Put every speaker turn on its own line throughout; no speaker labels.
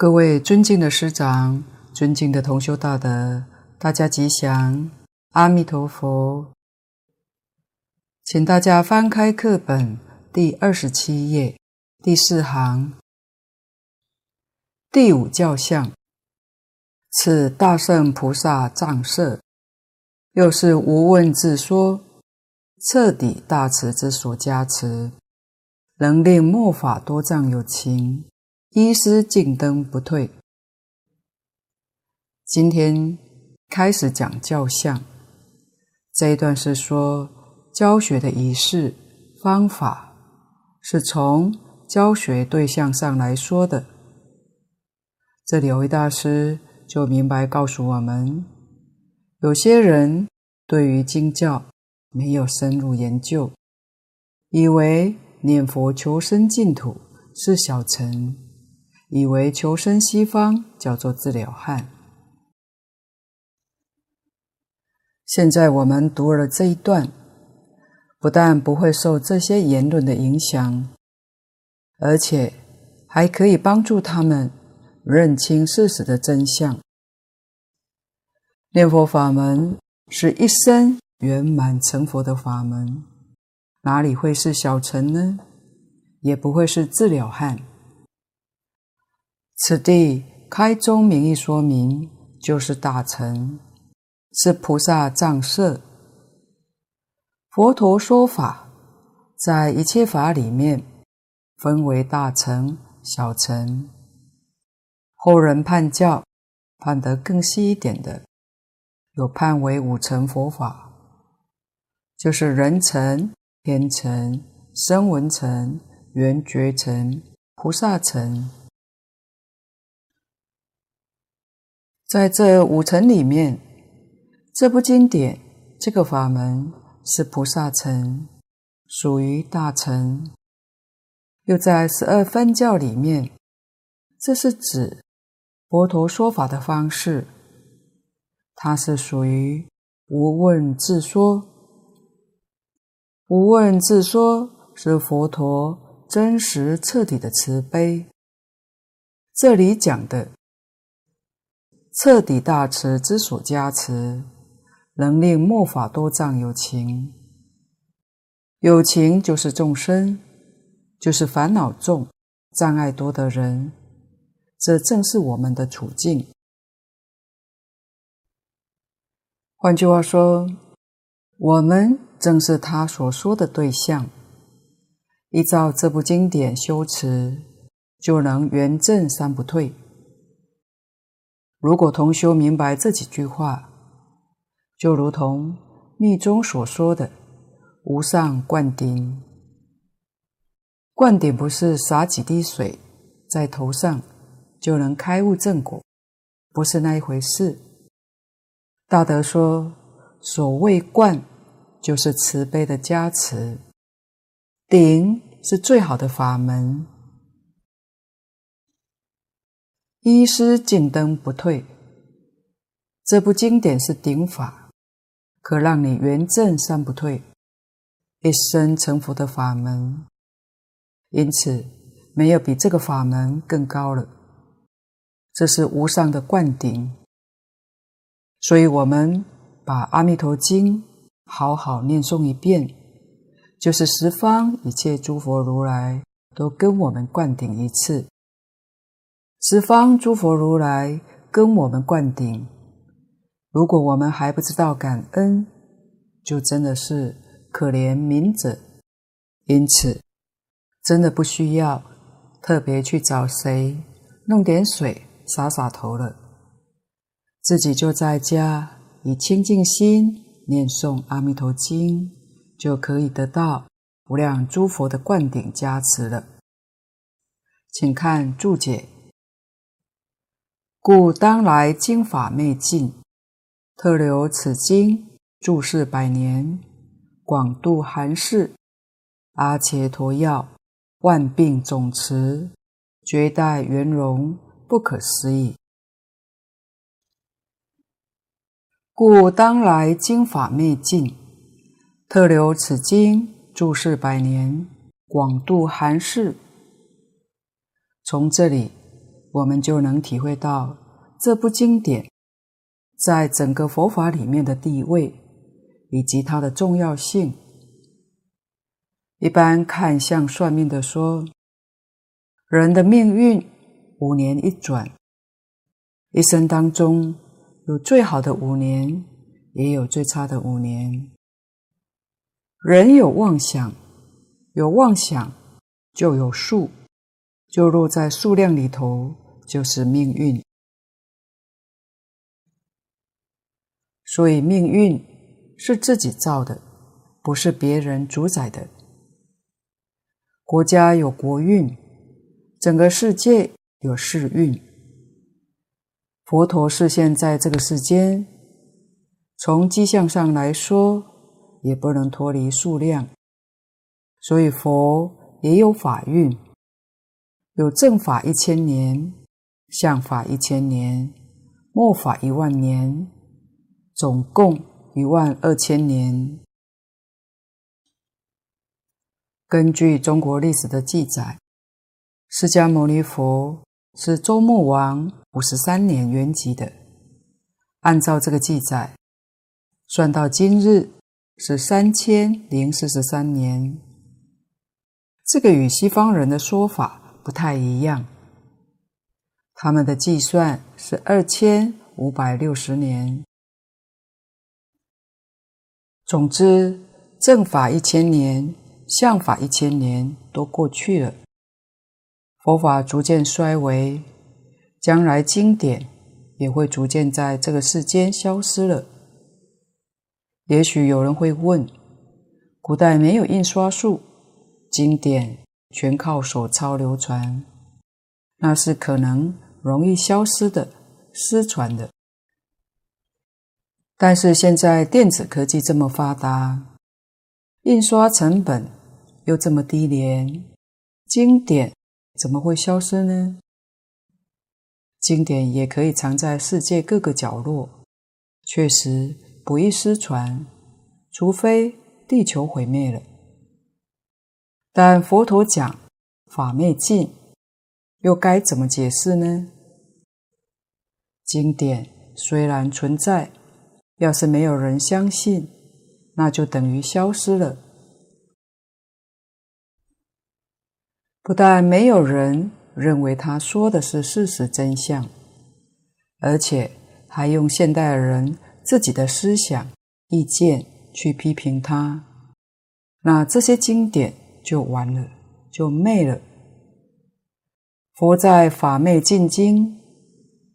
各位尊敬的师长、尊敬的同修大德，大家吉祥，阿弥陀佛。请大家翻开课本第二十七页第四行，第五教相，此大圣菩萨藏色，又是无问自说，彻底大慈之所加持，能令末法多障有情。依师进登不退。今天开始讲教相，这一段是说教学的仪式方法，是从教学对象上来说的。这里有位大师就明白告诉我们，有些人对于经教没有深入研究，以为念佛求生净土是小乘。以为求生西方叫做自了汉。现在我们读了这一段，不但不会受这些言论的影响，而且还可以帮助他们认清事实的真相。念佛法门是一生圆满成佛的法门，哪里会是小乘呢？也不会是自了汉。此地开宗明义说明，就是大乘，是菩萨藏摄。佛陀说法，在一切法里面分为大乘、小乘。后人判教，判得更细一点的，有判为五乘佛法，就是人乘、天乘、声闻乘、缘觉乘、菩萨乘。在这五层里面，这部经典这个法门是菩萨乘，属于大乘。又在十二分教里面，这是指佛陀说法的方式，它是属于无问自说。无问自说是佛陀真实彻底的慈悲。这里讲的。彻底大慈之所加持，能令末法多障有情。有情就是众生，就是烦恼重、障碍多的人。这正是我们的处境。换句话说，我们正是他所说的对象。依照这部经典修持，就能圆证三不退。如果同修明白这几句话，就如同密宗所说的“无上灌顶”。灌顶不是洒几滴水在头上就能开悟正果，不是那一回事。大德说，所谓灌，就是慈悲的加持，顶是最好的法门。依师径登不退，这部经典是顶法，可让你圆证三不退，一生成佛的法门。因此，没有比这个法门更高了。这是无上的灌顶，所以我们把《阿弥陀经》好好念诵一遍，就是十方一切诸佛如来都跟我们灌顶一次。十方诸佛如来跟我们灌顶，如果我们还不知道感恩，就真的是可怜民者。因此，真的不需要特别去找谁弄点水洒洒头了，自己就在家以清净心念诵《阿弥陀经》，就可以得到无量诸佛的灌顶加持了。请看注解。故当来经法昧尽，特留此经住世百年，广度含识，阿伽陀药，万病总持，绝代圆融，不可思议。故当来经法昧尽，特留此经住世百年，广度含识。从这里。我们就能体会到这部经典在整个佛法里面的地位以及它的重要性。一般看相算命的说，人的命运五年一转，一生当中有最好的五年，也有最差的五年。人有妄想，有妄想就有数，就落在数量里头，就是命运。所以命运是自己造的，不是别人主宰的。国家有国运，整个世界有世运。佛陀示现在这个世间，从迹象上来说，也不能脱离数量，所以佛也有法运，有正法一千年，相法一千年，末法一万年，总共一万二千年。根据中国历史的记载，释迦牟尼佛是周穆王五十三年圆寂的，按照这个记载，算到今日。是三千零四十三年，这个与西方人的说法不太一样。他们的计算是二千五百六十年。总之，正法一千年，相法一千年都过去了，佛法逐渐衰微，将来经典也会逐渐在这个世间消失了。也许有人会问：古代没有印刷术，经典全靠手抄流传，那是可能容易消失的、失传的。但是现在电子科技这么发达，印刷成本又这么低廉，经典怎么会消失呢？经典也可以藏在世界各个角落，确实。不易失传，除非地球毁灭了。但佛陀讲法灭尽，又该怎么解释呢？经典虽然存在，要是没有人相信，那就等于消失了。不但没有人认为他说的是事实真相，而且还用现代人。自己的思想、意见去批评他，那这些经典就完了，就灭了。佛在《法灭尽经》，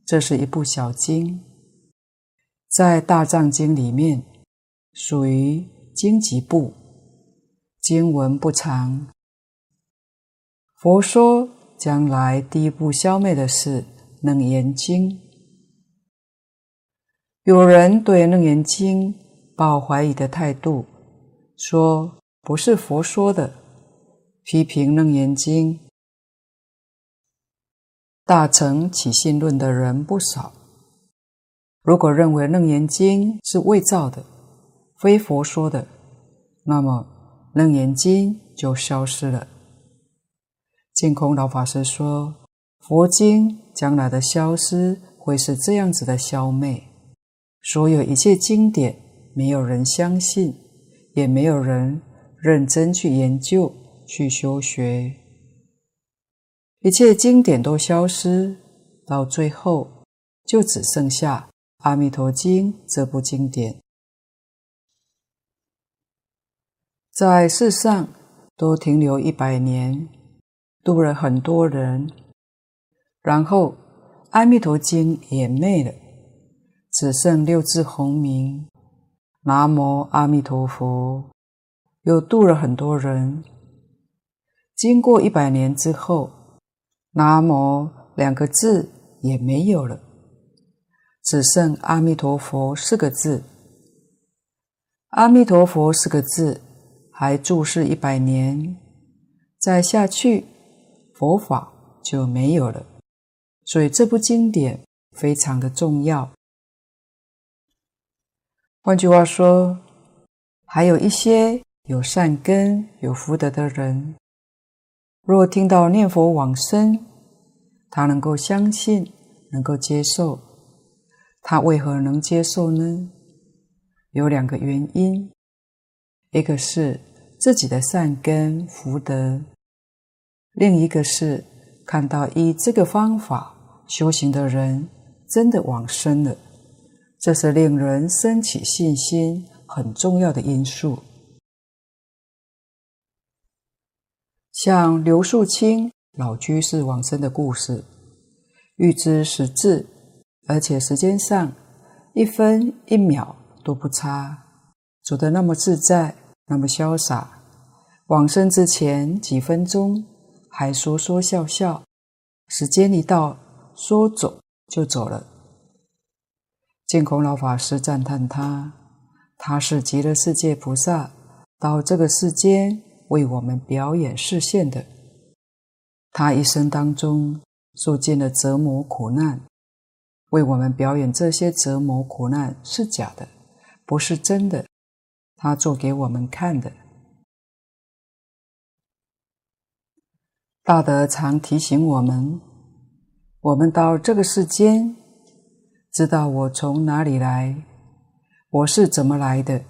这是一部小经，在《大藏经》里面属于经集部，经文不长。佛说将来第一部消灭的是《楞严经》。有人对《楞严经》抱怀疑的态度，说不是佛说的，批评《楞严经》。大乘起信论的人不少。如果认为《楞严经》是伪造的，非佛说的，那么《楞严经》就消失了。净空老法师说，佛经将来的消失会是这样子的消灭。所有一切经典，没有人相信，也没有人认真去研究、去修学。一切经典都消失，到最后就只剩下《阿弥陀经》这部经典，在世上都停留一百年，度了很多人，然后《阿弥陀经》也灭了。只剩六字红名，南无阿弥陀佛，又度了很多人。经过一百年之后，南无两个字也没有了，只剩阿弥陀佛四个字。阿弥陀佛四个字还注释一百年，再下去佛法就没有了。所以这部经典非常的重要。换句话说，还有一些有善根、有福德的人，若听到念佛往生，他能够相信，能够接受。他为何能接受呢？有两个原因，一个是自己的善根福德，另一个是看到以这个方法修行的人真的往生了，这是令人生起信心很重要的因素。像刘树清老居士往生的故事，预知时至，而且时间上一分一秒都不差，走得那么自在，那么潇洒。往生之前几分钟还说说笑笑，时间一到，说走就走了。净空老法师赞叹他，他是极乐世界菩萨，到这个世间。为我们表演示现的，他一生当中受尽了折磨苦难，为我们表演这些折磨苦难是假的，不是真的，他做给我们看的。大德常提醒我们：我们到这个世间，知道我从哪里来，我是怎么来的，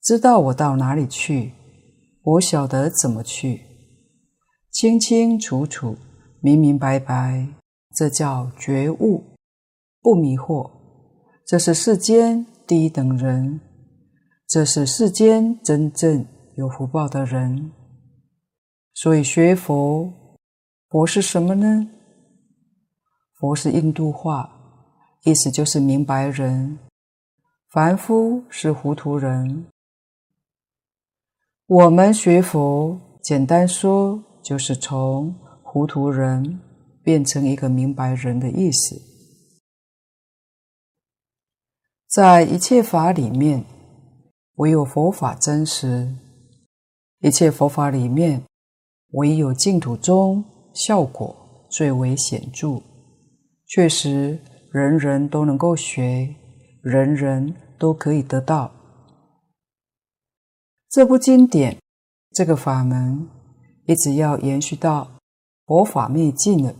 知道我到哪里去。我晓得怎么去，清清楚楚、明明白白，这叫觉悟，不迷惑。这是世间第一等人，这是世间真正有福报的人。所以学佛，佛是什么呢？佛是印度话，意思就是明白人，凡夫是糊涂人。我们学佛，简单说就是从糊涂人变成一个明白人的意思。在一切法里面，唯有佛法真实；一切佛法里面，唯有净土中效果最为显著。确实，人人都能够学，人人都可以得到。这部经典，这个法门，一直要延续到佛法灭尽了，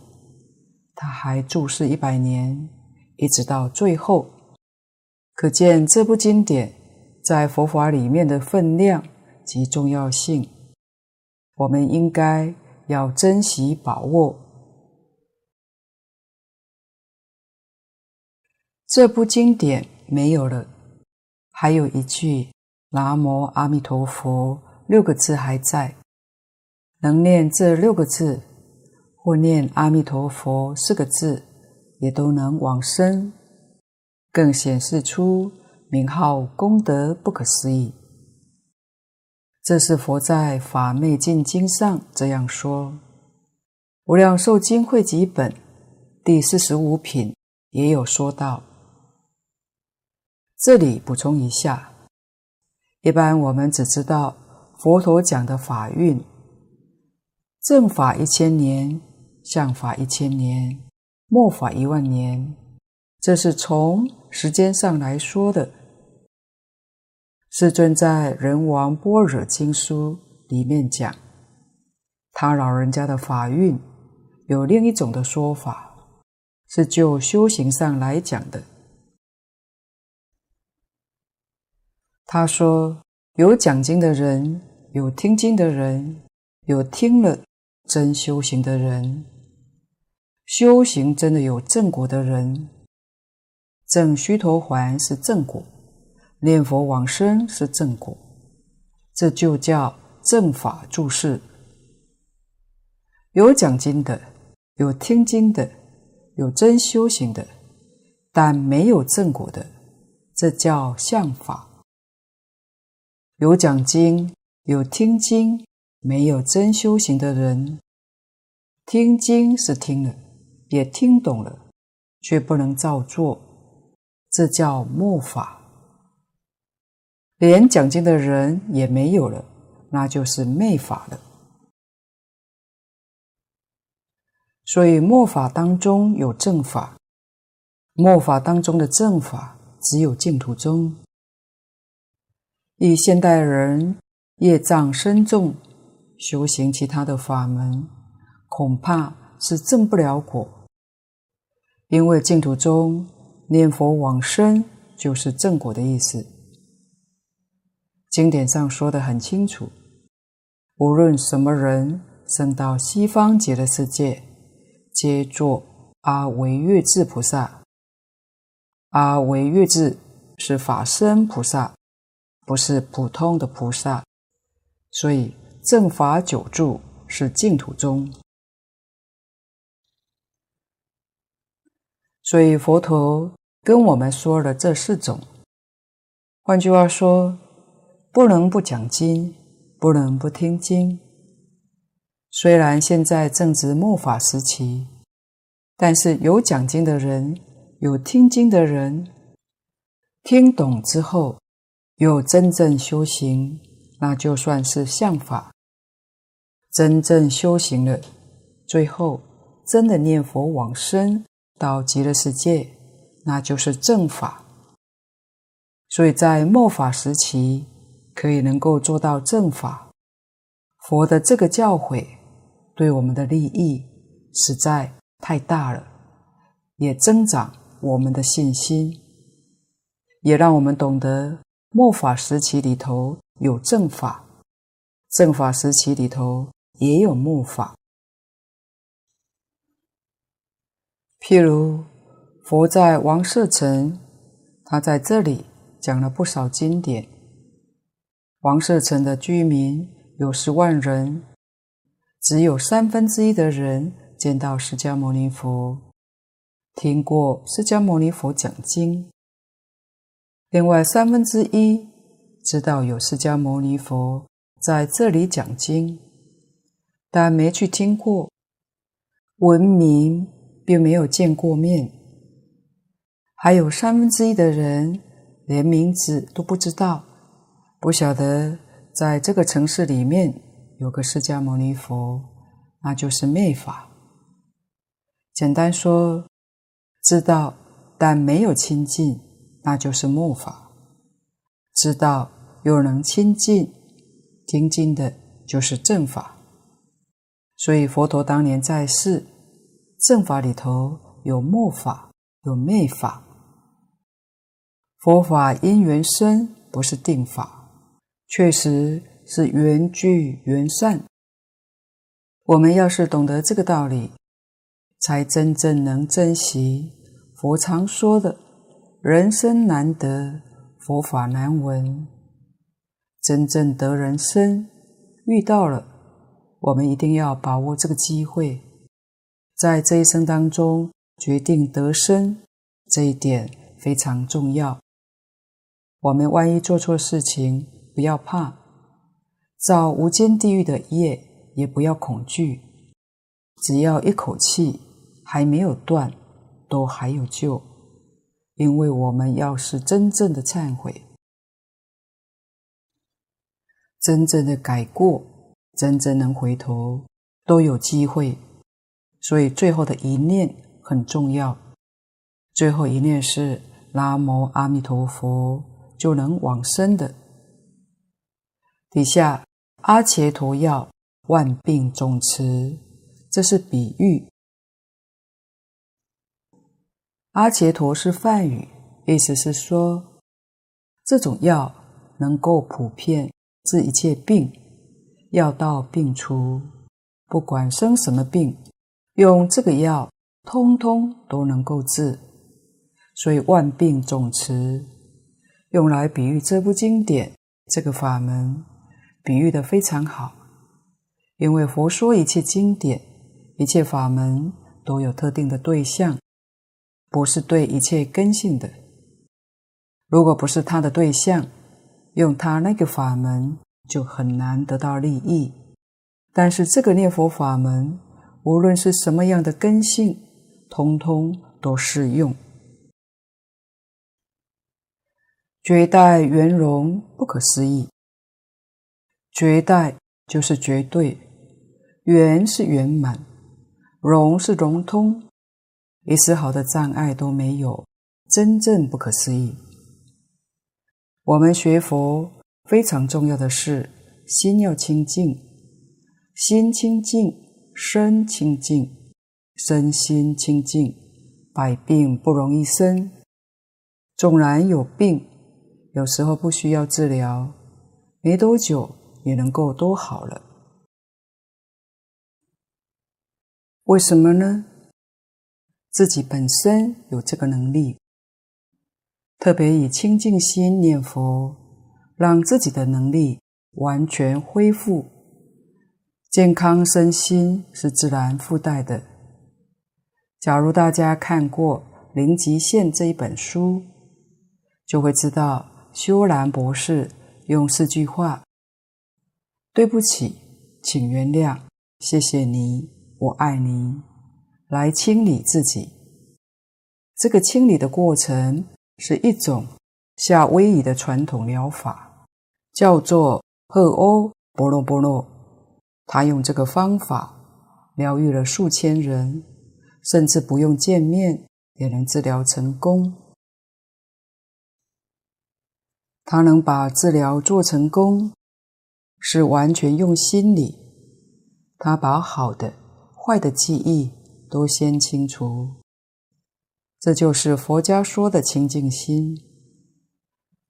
他还注释一百年，一直到最后。可见这部经典在佛法里面的分量及重要性，我们应该要珍惜把握。这部经典没有了，还有一句。南无阿弥陀佛，六个字还在，能念这六个字，或念阿弥陀佛四个字，也都能往生，更显示出名号功德不可思议。这是佛在《法灭尽经》上这样说，《无量寿经会集本》第四十五品也有说到。这里补充一下。一般我们只知道佛陀讲的法运，正法一千年，像法一千年，末法一万年，这是从时间上来说的。世尊在《人王般若经书》里面讲，他老人家的法运有另一种的说法，是就修行上来讲的。他说：“有讲经的人，有听经的人，有听了真修行的人，修行真的有正果的人，证须陀洹是正果，念佛往生是正果，这就叫正法住世。有讲经的，有听经的，有真修行的，但没有正果的，这叫相法。”有讲经、有听经，没有真修行的人，听经是听了，也听懂了，却不能照做，这叫末法。连讲经的人也没有了，那就是昧法了。所以末法当中有正法，末法当中的正法只有净土宗。以现代人业障深重，修行其他的法门，恐怕是证不了果，因为净土中念佛往生就是正果的意思。经典上说的很清楚，无论什么人生到西方极乐世界，皆作阿惟越致菩萨。阿惟越致是法身菩萨，不是普通的菩萨，所以正法久住是净土中。所以佛陀跟我们说了这四种，换句话说，不能不讲经，不能不听经。虽然现在正值末法时期，但是有讲经的人，有听经的人，听懂之后，有真正修行，那就算是相法。真正修行了，最后真的念佛往生。到极乐世界，那就是正法。所以在末法时期，可以能够做到正法，佛的这个教诲对我们的利益实在太大了，也增长我们的信心，也让我们懂得末法时期里头有正法，正法时期里头也有末法。譬如佛在王舍城，他在这里讲了不少经典。王舍城的居民有十万人，只有三分之一的人见到释迦牟尼佛，听过释迦牟尼佛讲经。另外三分之一知道有释迦牟尼佛在这里讲经，但没去听过，闻名。并没有见过面，还有三分之一的人连名字都不知道，不晓得在这个城市里面有个释迦牟尼佛，那就是昧法。简单说，知道但没有亲近，那就是末法；知道又能亲近，听经的就是正法。所以佛陀当年在世。正法里头有末法，有昧法。佛法因缘生，不是定法，确实是缘聚缘散。我们要是懂得这个道理，才真正能珍惜佛常说的“人生难得，佛法难闻”。真正得人生，遇到了，我们一定要把握这个机会。在这一生当中，决定得生，这一点非常重要。我们万一做错事情，不要怕，造无间地狱的业也不要恐惧，只要一口气还没有断，都还有救。因为我们要是真正的忏悔，真正的改过，真正能回头，都有机会。所以最后的一念很重要，最后一念是南无阿弥陀佛，就能往生的。底下阿伽陀药万病总持，这是比喻。阿伽陀是梵语，意思是说这种药能够普遍治一切病，药到病除，不管生什么病。用这个药，通通都能够治，所以万病总持，用来比喻这部经典、这个法门，比喻的非常好。因为佛说一切经典、一切法门都有特定的对象，不是对一切根性的。如果不是他的对象，用他那个法门就很难得到利益。但是这个念佛法门。无论是什么样的根性，通通都适用。绝代圆融，不可思议。绝代就是绝对，圆是圆满，融是融通，一丝毫的障碍都没有，真正不可思议。我们学佛非常重要的是心要清净，心清净。身清净，身心清净，百病不容易生。纵然有病，有时候不需要治疗，没多久也能够都好了。为什么呢？自己本身有这个能力，特别以清净心念佛，让自己的能力完全恢复。健康身心是自然附带的。假如大家看过《零极限》这一本书，就会知道修兰博士用四句话：“对不起，请原谅，谢谢你，我爱你”来清理自己。这个清理的过程是一种夏威夷的传统疗法，叫做赫欧波罗波罗。他用这个方法疗愈了数千人，甚至不用见面也能治疗成功。他能把治疗做成功，是完全用心理。他把好的、坏的记忆都先清除。这就是佛家说的清净心。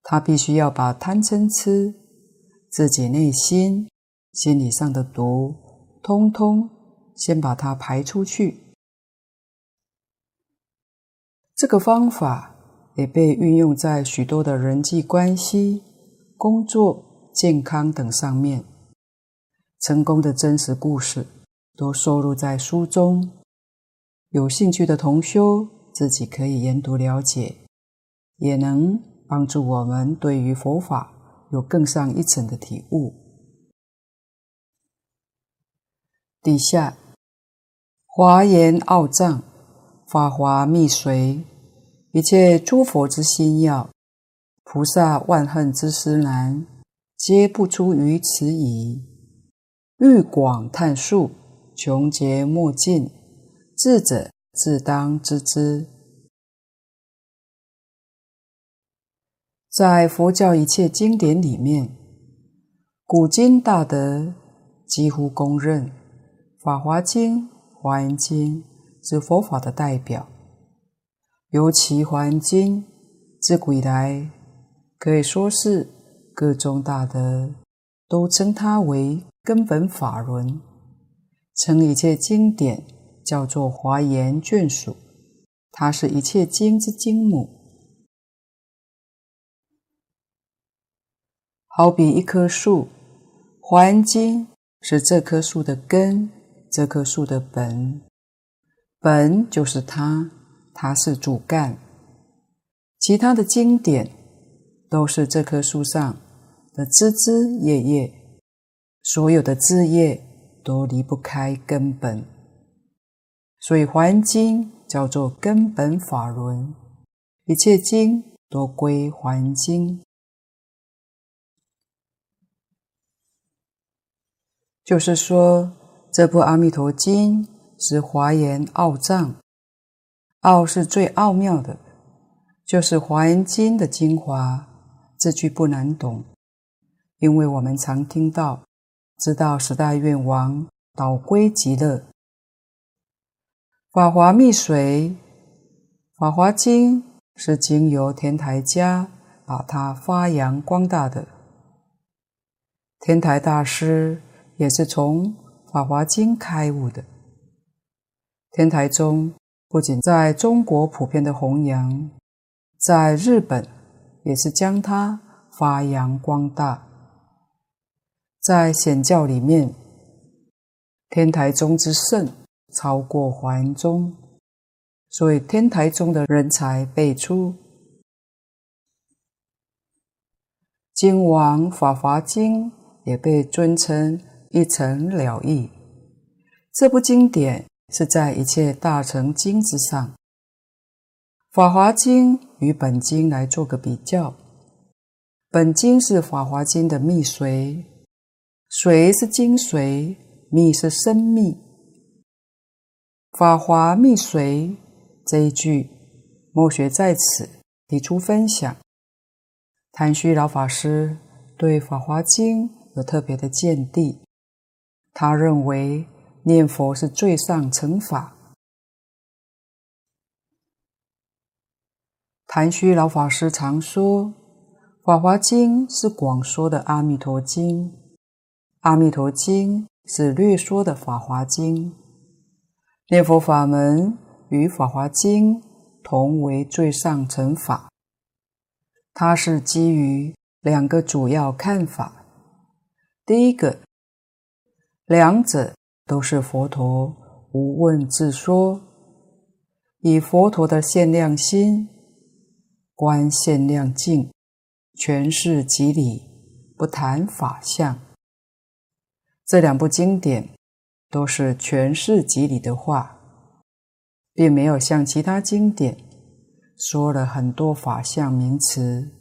他必须要把贪嗔痴、自己内心。心理上的毒，通通先把它排出去。这个方法也被运用在许多的人际关系、工作、健康等上面。成功的真实故事都收录在书中。有兴趣的同修自己可以研读了解，也能帮助我们对于佛法有更上一层的体悟。底下，华严奥藏，法华密髓，一切诸佛之心要，菩萨万恨之师难，皆不出于此矣。欲广探述，穷劫莫尽，智者自当知之。在佛教一切经典里面，古今大德几乎公认。《法华经》《华严经》是佛法的代表，尤其《华严经》自古以来可以说是各宗大德都称它为根本法轮，称一切经典叫做华严眷属，它是一切经之经母，好比一棵树，《华严经》是这棵树的根。这棵树的本，本就是它，它是主干。其他的经典都是这棵树上的枝枝叶叶，所有的枝叶都离不开根本，所以《华严经》叫做根本法轮，一切经都归《华严经》，就是说。这部《阿弥陀经》是华严奥藏，奥是最奥妙的，就是《华严经》的精华。这句不难懂，因为我们常听到，知道十大愿王导归极乐，法华密髓，《法华经》是经由天台家把它发扬光大的，天台大师也是从。《法华经》开悟的天台宗不仅在中国普遍的弘扬，在日本也是将它发扬光大。在显教里面，天台宗之盛超过华严宗，所以天台宗的人才辈出。经王《法华经》也被尊称。一乘了义，这部经典是在一切大乘经之上，《法华经》与本经来做个比较。本经是《法华经》的密髓，髓是精髓，密是生密。法华密随这一句末学在此提出分享。谭虚老法师对法华经有特别的见地。他认为念佛是最上乘法。谭虚老法师常说法华经是广说的阿弥陀经阿弥陀经是略说的法华经。念佛法门与《法华经》同为最上乘法，它是基于两个主要看法。第一个，两者都是佛陀无问自说，以佛陀的限量心。观限量境，诠释即理，不谈法相。这两部经典都是诠释即理的话，并没有像其他经典说了很多法相名词，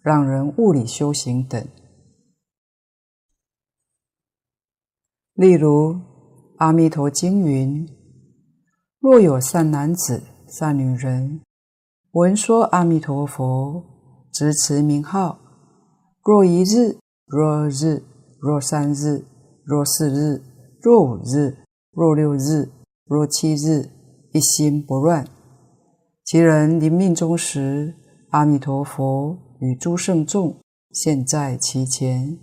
让人物理修行等。例如，《阿弥陀经》云：“若有善男子、善女人。”闻说阿弥陀佛，执持名号，若一日，若二日，若三日，若四日，若五日，若六日，若七日，一心不乱。其人临命终时，阿弥陀佛与诸圣众现在其前，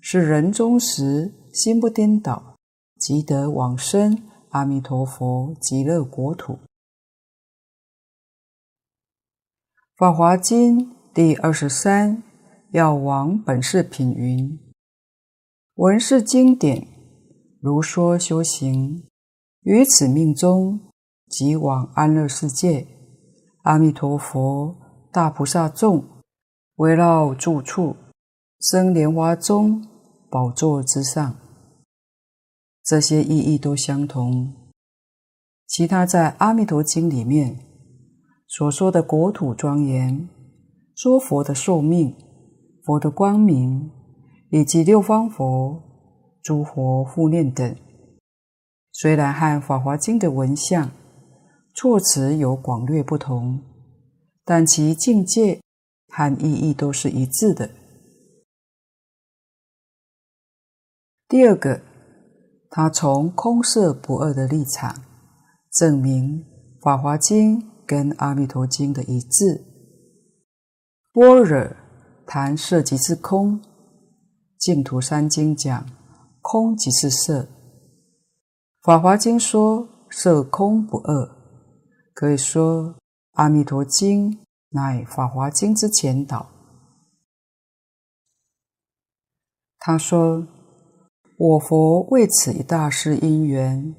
是人终时心不颠倒，即得往生阿弥陀佛极乐国土。《法华经》第二十三药王本事品云：“闻是经典，如说修行，于此命中，即往安乐世界。阿弥陀佛、大菩萨众围绕住处，生莲花中，宝座之上。这些意义都相同。其他在《阿弥陀经》里面。”所说的国土庄严，说佛的寿命、佛的光明，以及六方佛、诸佛护念等，虽然和《法华经》的文相、措辞有广略不同，但其境界和意义都是一致的。第二个，他从空色不二的立场证明《法华经》。跟《阿弥陀经》的一致，般若谈色即是空，净土三经讲空即是色，《法华经》说色空不二，可以说《阿弥陀经》乃《法华经》之前导。他说：“我佛为此一大事因缘，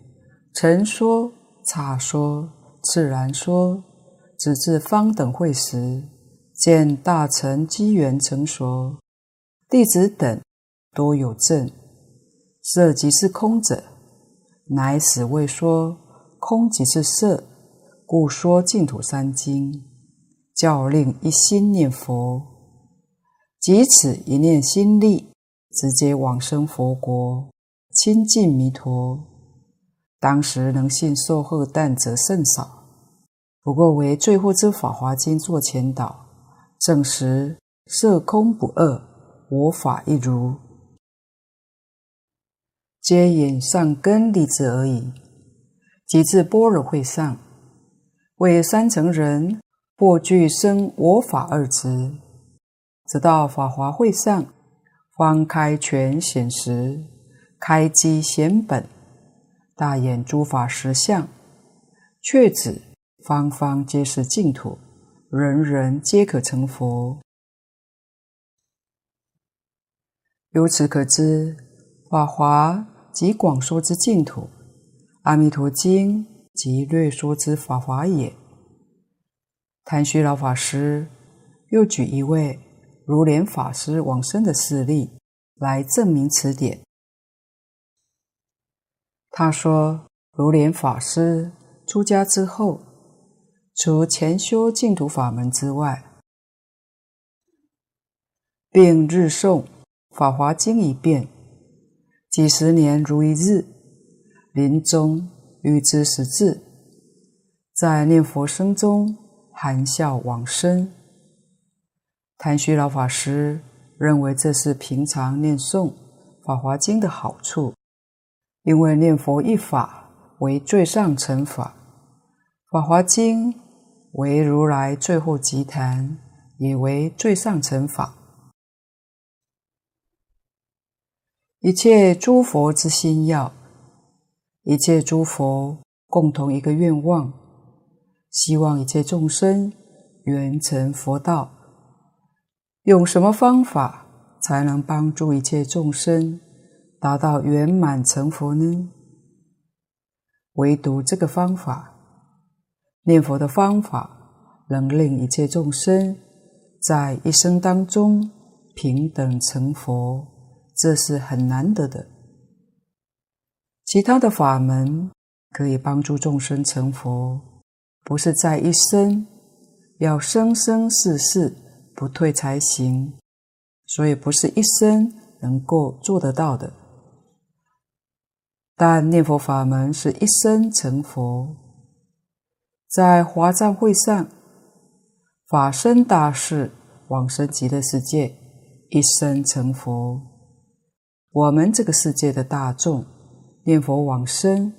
曾说、岔说。”自然说，直至方等会时，见大乘机缘成熟，弟子等多有证。色即是空者，乃使为说空即是色，故说净土三经，教令一心念佛，即此一念心力，直接往生佛国，亲近弥陀。当时能信受贺旦者甚少，不过为最后之《法华经》作前导，证实色空不二，我法一如，皆引上根弟子而已。及至般若会上，为三乘人或具生我法二执，直到法华会上，方开权显实，开机显本。大演诸法实相，确指方方皆是净土，人人皆可成佛。由此可知，法华即广说之净土，阿弥陀经即略说之法华也。谭虚老法师又举一位如莲法师往生的事例来证明此点。他说：“如莲法师出家之后，除潜修净土法门之外，并日诵《法华经》一遍，几十年如一日，临终欲知实质，在念佛声中含笑往生。昙虚老法师认为这是平常念诵《法华经》的好处。”因为念佛一法为最上乘法，《法华经》为如来最后集坛，也为最上乘法。一切诸佛之心要，一切诸佛共同一个愿望，希望一切众生圆成佛道。用什么方法才能帮助一切众生达到圆满成佛呢？唯独这个方法，念佛的方法，能令一切众生在一生当中平等成佛。这是很难得的。其他的法门可以帮助众生成佛，不是在一生，要生生世世不退才行，所以不是一生能够做得到的。但念佛法门是一生成佛。在华藏会上，法身大士往生极乐世界，一生成佛。我们这个世界的大众念佛往生，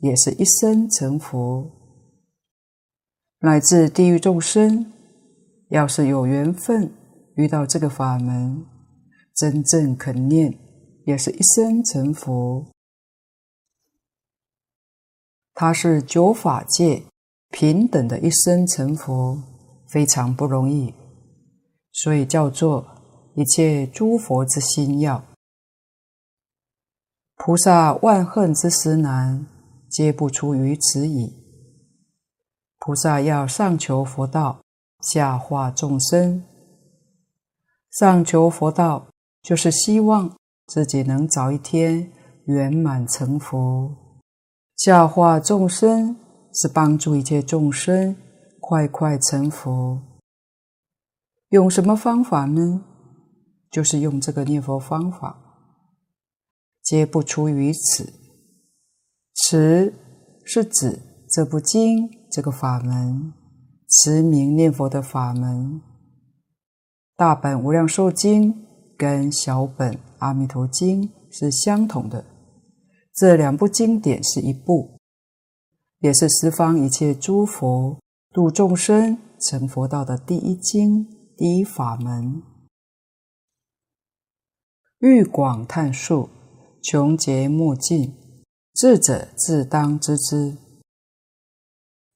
也是一生成佛。乃至地狱众生，要是有缘分遇到这个法门，真正肯念，也是一生成佛。他是九法界平等的一生成佛，非常不容易，所以叫做一切诸佛之心要。菩萨万恨之时难，皆不出于此矣。菩萨要上求佛道，下化众生。上求佛道，就是希望自己能早一天圆满成佛；下化众生，是帮助一切众生快快成佛。用什么方法呢？就是用这个念佛方法。皆不出于此。此是指这部经这个法门，持名念佛的法门。大本无量寿经跟小本阿弥陀经是相同的，这两部经典是一部，也是十方一切诸佛度众生成佛道的第一经、第一法门。欲广叹述。穷劫莫尽，智者自当知之。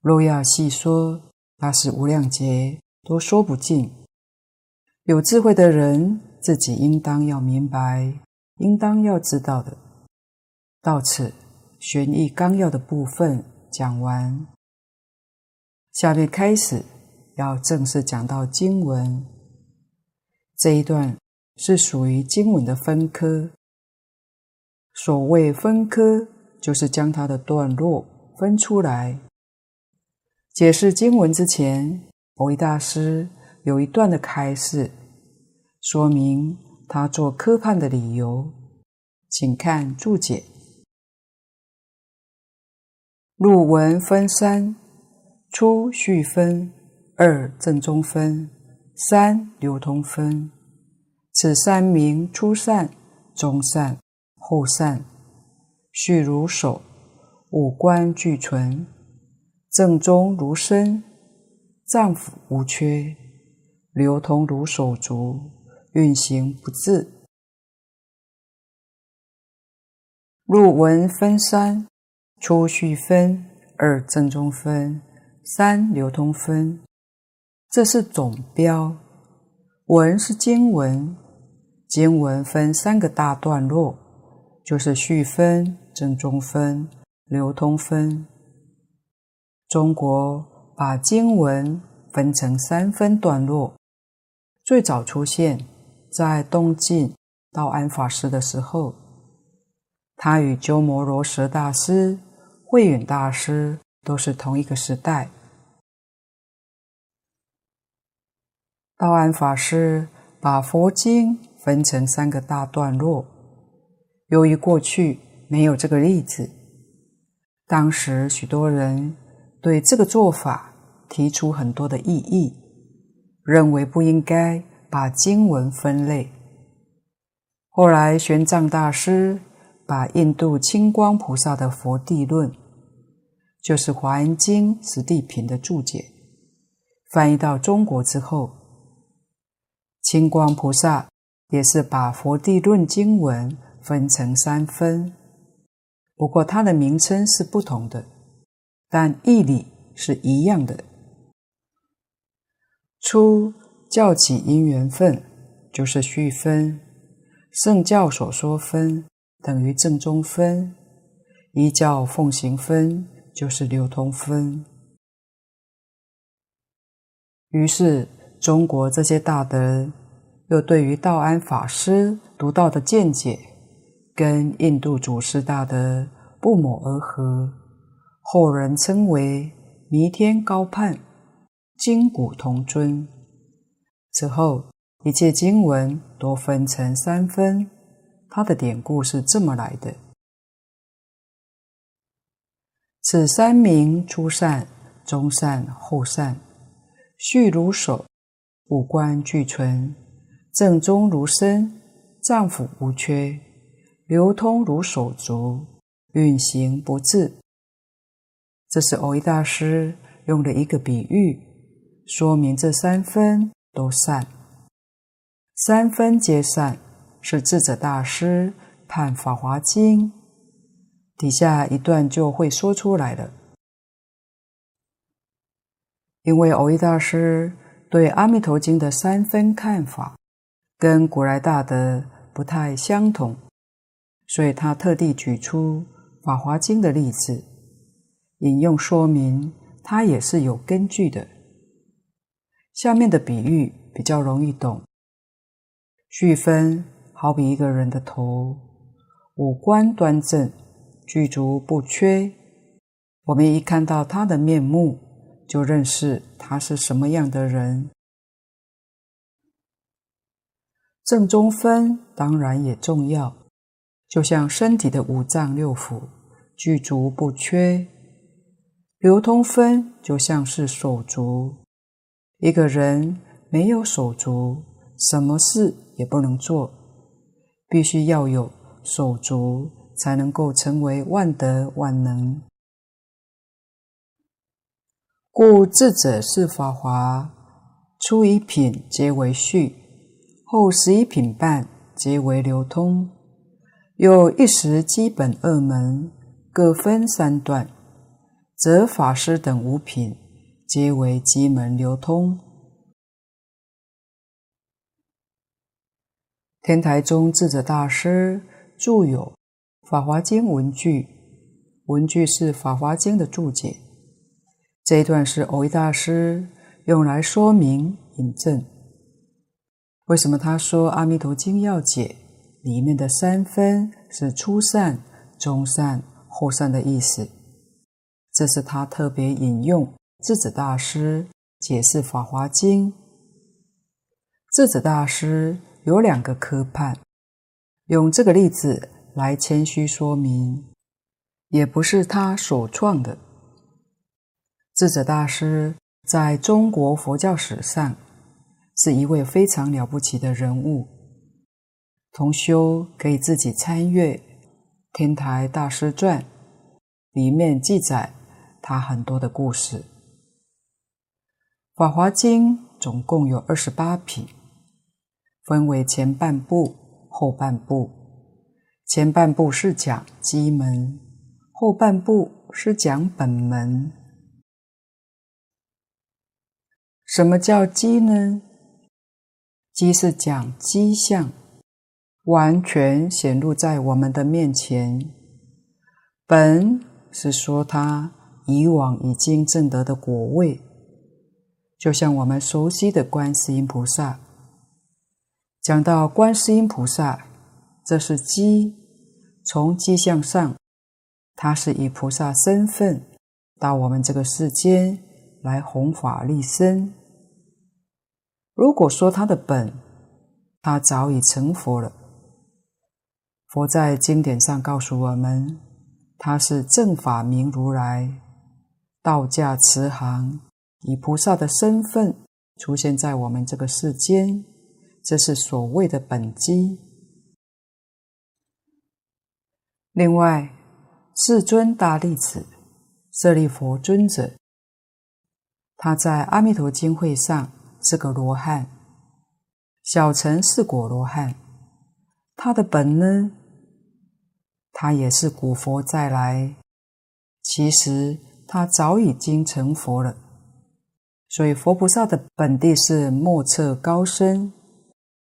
若要细说，那是无量劫都说不尽。有智慧的人自己应当要明白，应当要知道的。到此，玄义纲要的部分讲完，下面开始要正式讲到经文。这一段是属于经文的分科。所谓分科，就是将它的段落分出来。解释经文之前，蕅益大师有一段的开示，说明他做科判的理由，请看注解。入文分三：初序分，二正中分，三流通分。此三名初善、中善。后善，序如首，五官俱存；正中如身，脏腑无缺；流通如手足，运行不滞。入文分三：初序分，二正中分，三流通分。这是总标。文是经文，经文分三个大段落。就是序分、正宗分、流通分。中国把经文分成三分段落，最早出现在东晋道安法师的时候，他与鸠摩罗什大师、慧远大师都是同一个时代。道安法师把佛经分成三个大段落。由于过去没有这个例子，当时许多人对这个做法提出很多的异议，认为不应该把经文分类。后来玄奘大师把印度清光菩萨的《佛地论》，就是《华严经》十地品的注解，翻译到中国之后，清光菩萨也是把《佛地论》经文分成三分，不过它的名称是不同的，但义理是一样的。初教起因缘分就是序分，圣教所说分等于正宗分，依教奉行分就是流通分。于是，中国这些大德又对于道安法师独到的见解，跟印度祖师大德不谋而合，后人称为弥天高泮，经古同尊。此后，一切经文都分成三分，它的典故是这么来的：此三名初善、中善、后善。序如首，五官俱全；正中如身，脏腑无缺；流通如手足，运行不滞。这是蕅益大师用的一个比喻，说明这三分都善。三分皆善，是智者大师判《法华经》底下一段就会说出来了。因为蕅益大师对《阿弥陀经》的三分看法跟古来大德不太相同，所以他特地举出《法华经》的例子，引用说明，他也是有根据的。下面的比喻比较容易懂。序分好比一个人的头，五官端正，具足不缺。我们一看到他的面目，就认识他是什么样的人。正中分当然也重要，就像身体的五脏六腑具足不缺；流通分就像是手足，一个人没有手足，什么事也不能做，必须要有手足，才能够成为万德万能。故智者是法华，初一品皆为序，后十一品半皆为流通，又一时基本二门，各分三段，则法师等五品皆为基门流通。天台宗智者大师著有《法华经文句》，文句是《法华经》的注解。这一段是蕅益大师用来说明引证，为什么他说《阿弥陀经》要解里面的三分是初善、中善、后善的意思？这是他特别引用智者大师解释《法华经》。智者大师有两个科判，用这个例子来谦虚说明，也不是他所创的。智者大师在中国佛教史上是一位非常了不起的人物。同修可以自己参阅《天台大师传》，里面记载他很多的故事。《法华经》总共有二十八品，分为前半部、后半部。前半部是讲机门，后半部是讲本门。什么叫机呢？机是讲机相，完全显露在我们的面前。本是说他以往已经证得的果位，就像我们熟悉的观世音菩萨。讲到观世音菩萨，这是基，从迹象上，他是以菩萨身份到我们这个世间来弘法利生。如果说他的本，他早已成佛了。佛在经典上告诉我们，他是正法明如来，道驾慈航，以菩萨的身份出现在我们这个世间，这是所谓的本机。另外，世尊大弟子舍利佛尊者，他在阿弥陀经会上是个罗汉，小乘是果罗汉。他的本呢，他也是古佛再来，其实他早已经成佛了。所以佛菩萨的本地是莫测高深，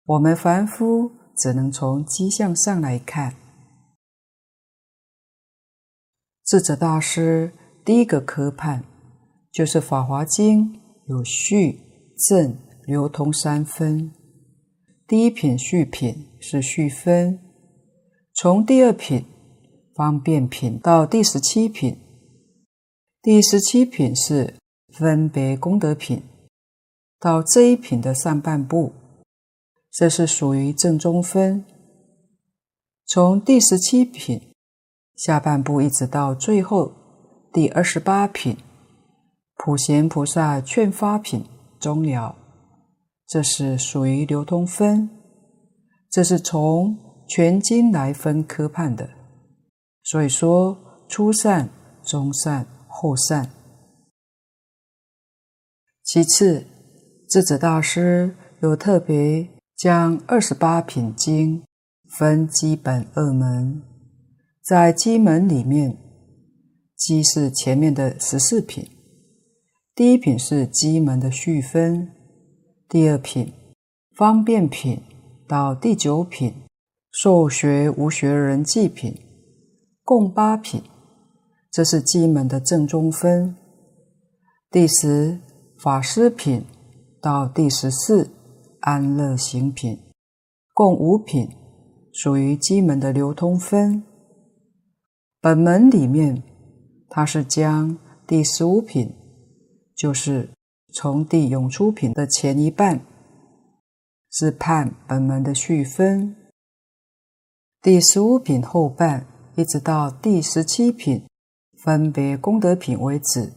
我们凡夫只能从迹象上来看。智者大师第一个科判。就是《法华经》有序、正、流通三分。第一品序品是序分，从第二品方便品到第十七品，第十七品是分别功德品，到这一品的上半部，这是属于正中分。从第十七品下半部一直到最后第二十八品。普贤菩萨劝发品终了，这是属于流通分，这是从全经来分科判的。所以说，初善、中善、后善。其次，智者大师又特别将二十八品经分基本二门，在基门里面，基是前面的十四品。第一品是基门的序分，第二品方便品到第九品受学无学人记品，共八品，这是基门的正中分。第十法师品到第十四安乐行品，共五品，属于基门的流通分。本门里面，它是将第十五品。就是从地涌出品的前一半，是判本门的序分；第十五品后半，一直到第十七品分别功德品为止，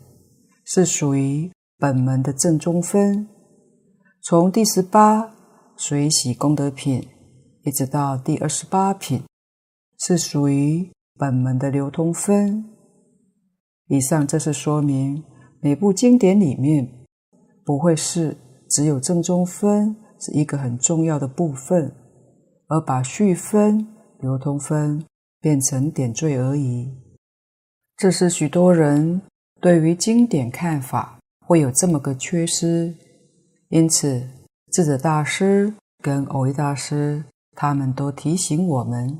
是属于本门的正中分；从第十八随喜功德品，一直到第二十八品，是属于本门的流通分。以上这是说明。每部经典里面不会是只有正中分是一个很重要的部分，而把序分、流通分变成点缀而已。这是许多人对于经典看法会有这么个缺失，因此智者大师跟蕅益大师他们都提醒我们：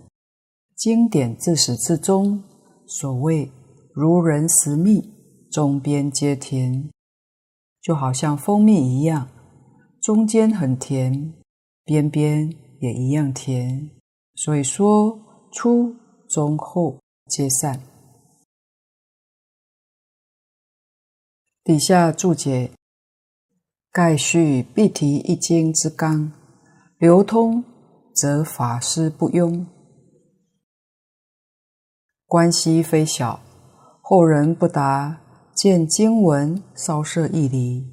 经典自始至终，所谓如人食蜜。中边皆甜，就好像蜂蜜一样，中间很甜，边边也一样甜。所以说，出、中、后皆善。底下注解：盖须必提一经之纲，流通则法师不庸，关系非小，后人不达。见经文稍涉一理，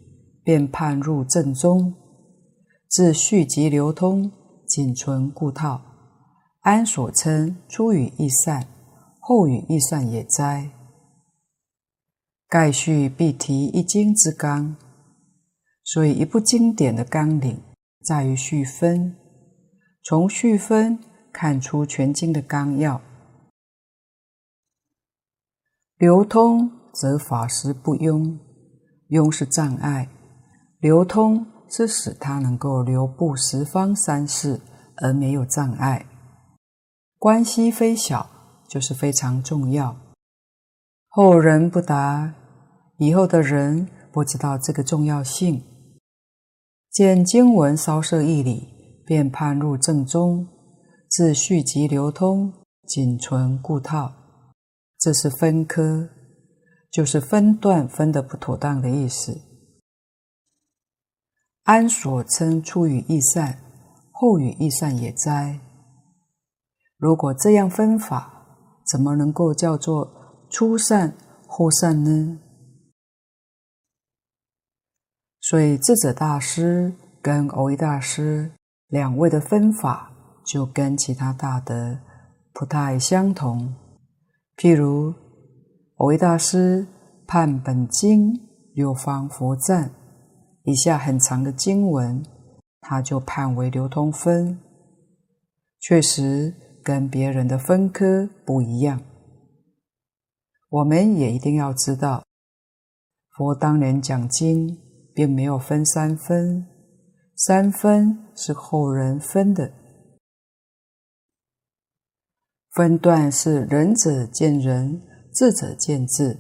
便判入正宗。自序及流通，仅存故套。安所称初语易善，后语易善也哉？盖序必提一经之纲，所以一部经典的纲领在于序分。从序分看出全经的纲要，流通。则法师不庸，庸是障碍，流通是使他能够流布十方三世而没有障碍。关系非小，就是非常重要。后人不达，以后的人不知道这个重要性。见经文稍涉义理，便判入正宗，自序集流通，仅存故套，这是分科。就是分段分得不妥当的意思。安所称初语亦善，后语易善也哉？如果这样分法，怎么能够叫做初善后善呢？所以智者大师跟蕅益大师两位的分法，就跟其他大德不太相同。譬如。蕅益大师判本经六方佛赞，以下很长的经文，他就判为流通分，确实跟别人的分科不一样。我们也一定要知道，佛当年讲经，并没有分三分，三分是后人分的。分段是仁者见仁，智者见智。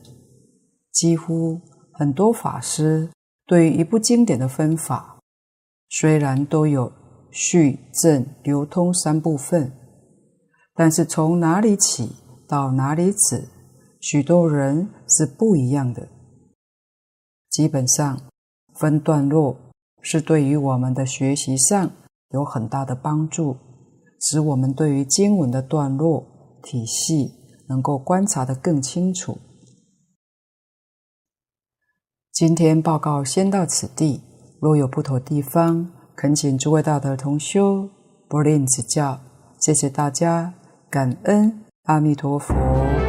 几乎很多法师对于一部经典的分法，虽然都有序、正、流通三部分，但是从哪里起到哪里止，许多人是不一样的。基本上，分段落是对于我们的学习上有很大的帮助。使我们对于经文的段落体系能够观察得更清楚。今天报告先到此地，若有不妥地方，恳请诸位大德同修不吝指教。谢谢大家，感恩阿弥陀佛。